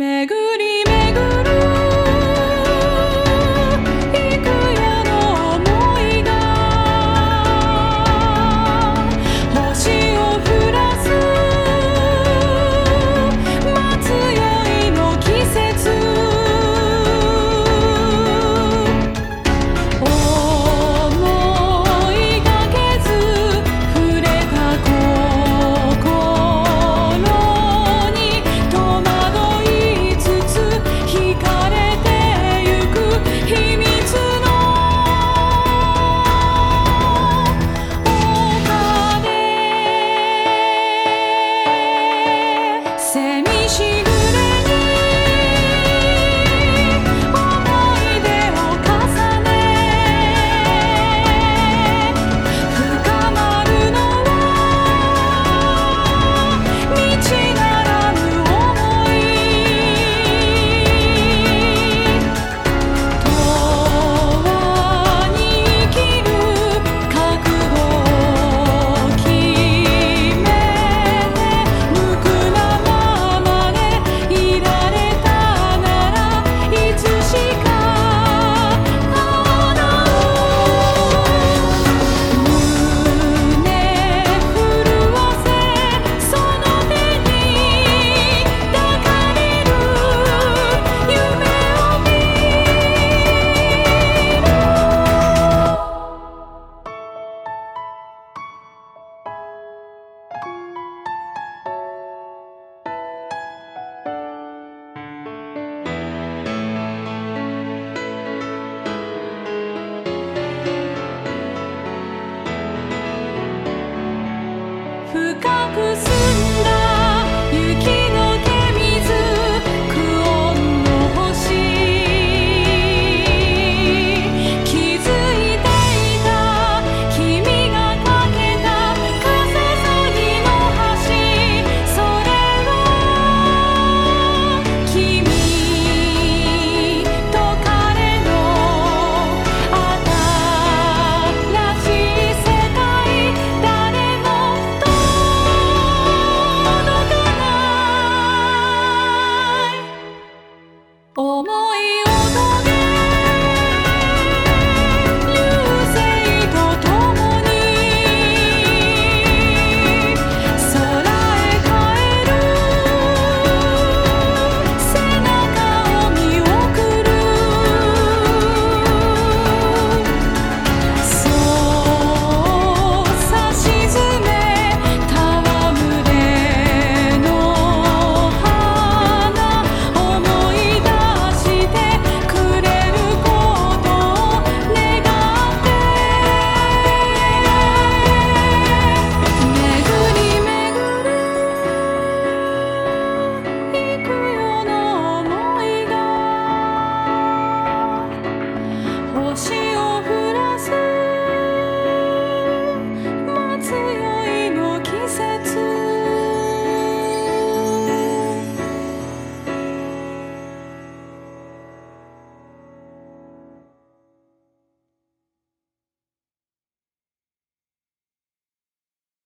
Meg 思いを星を降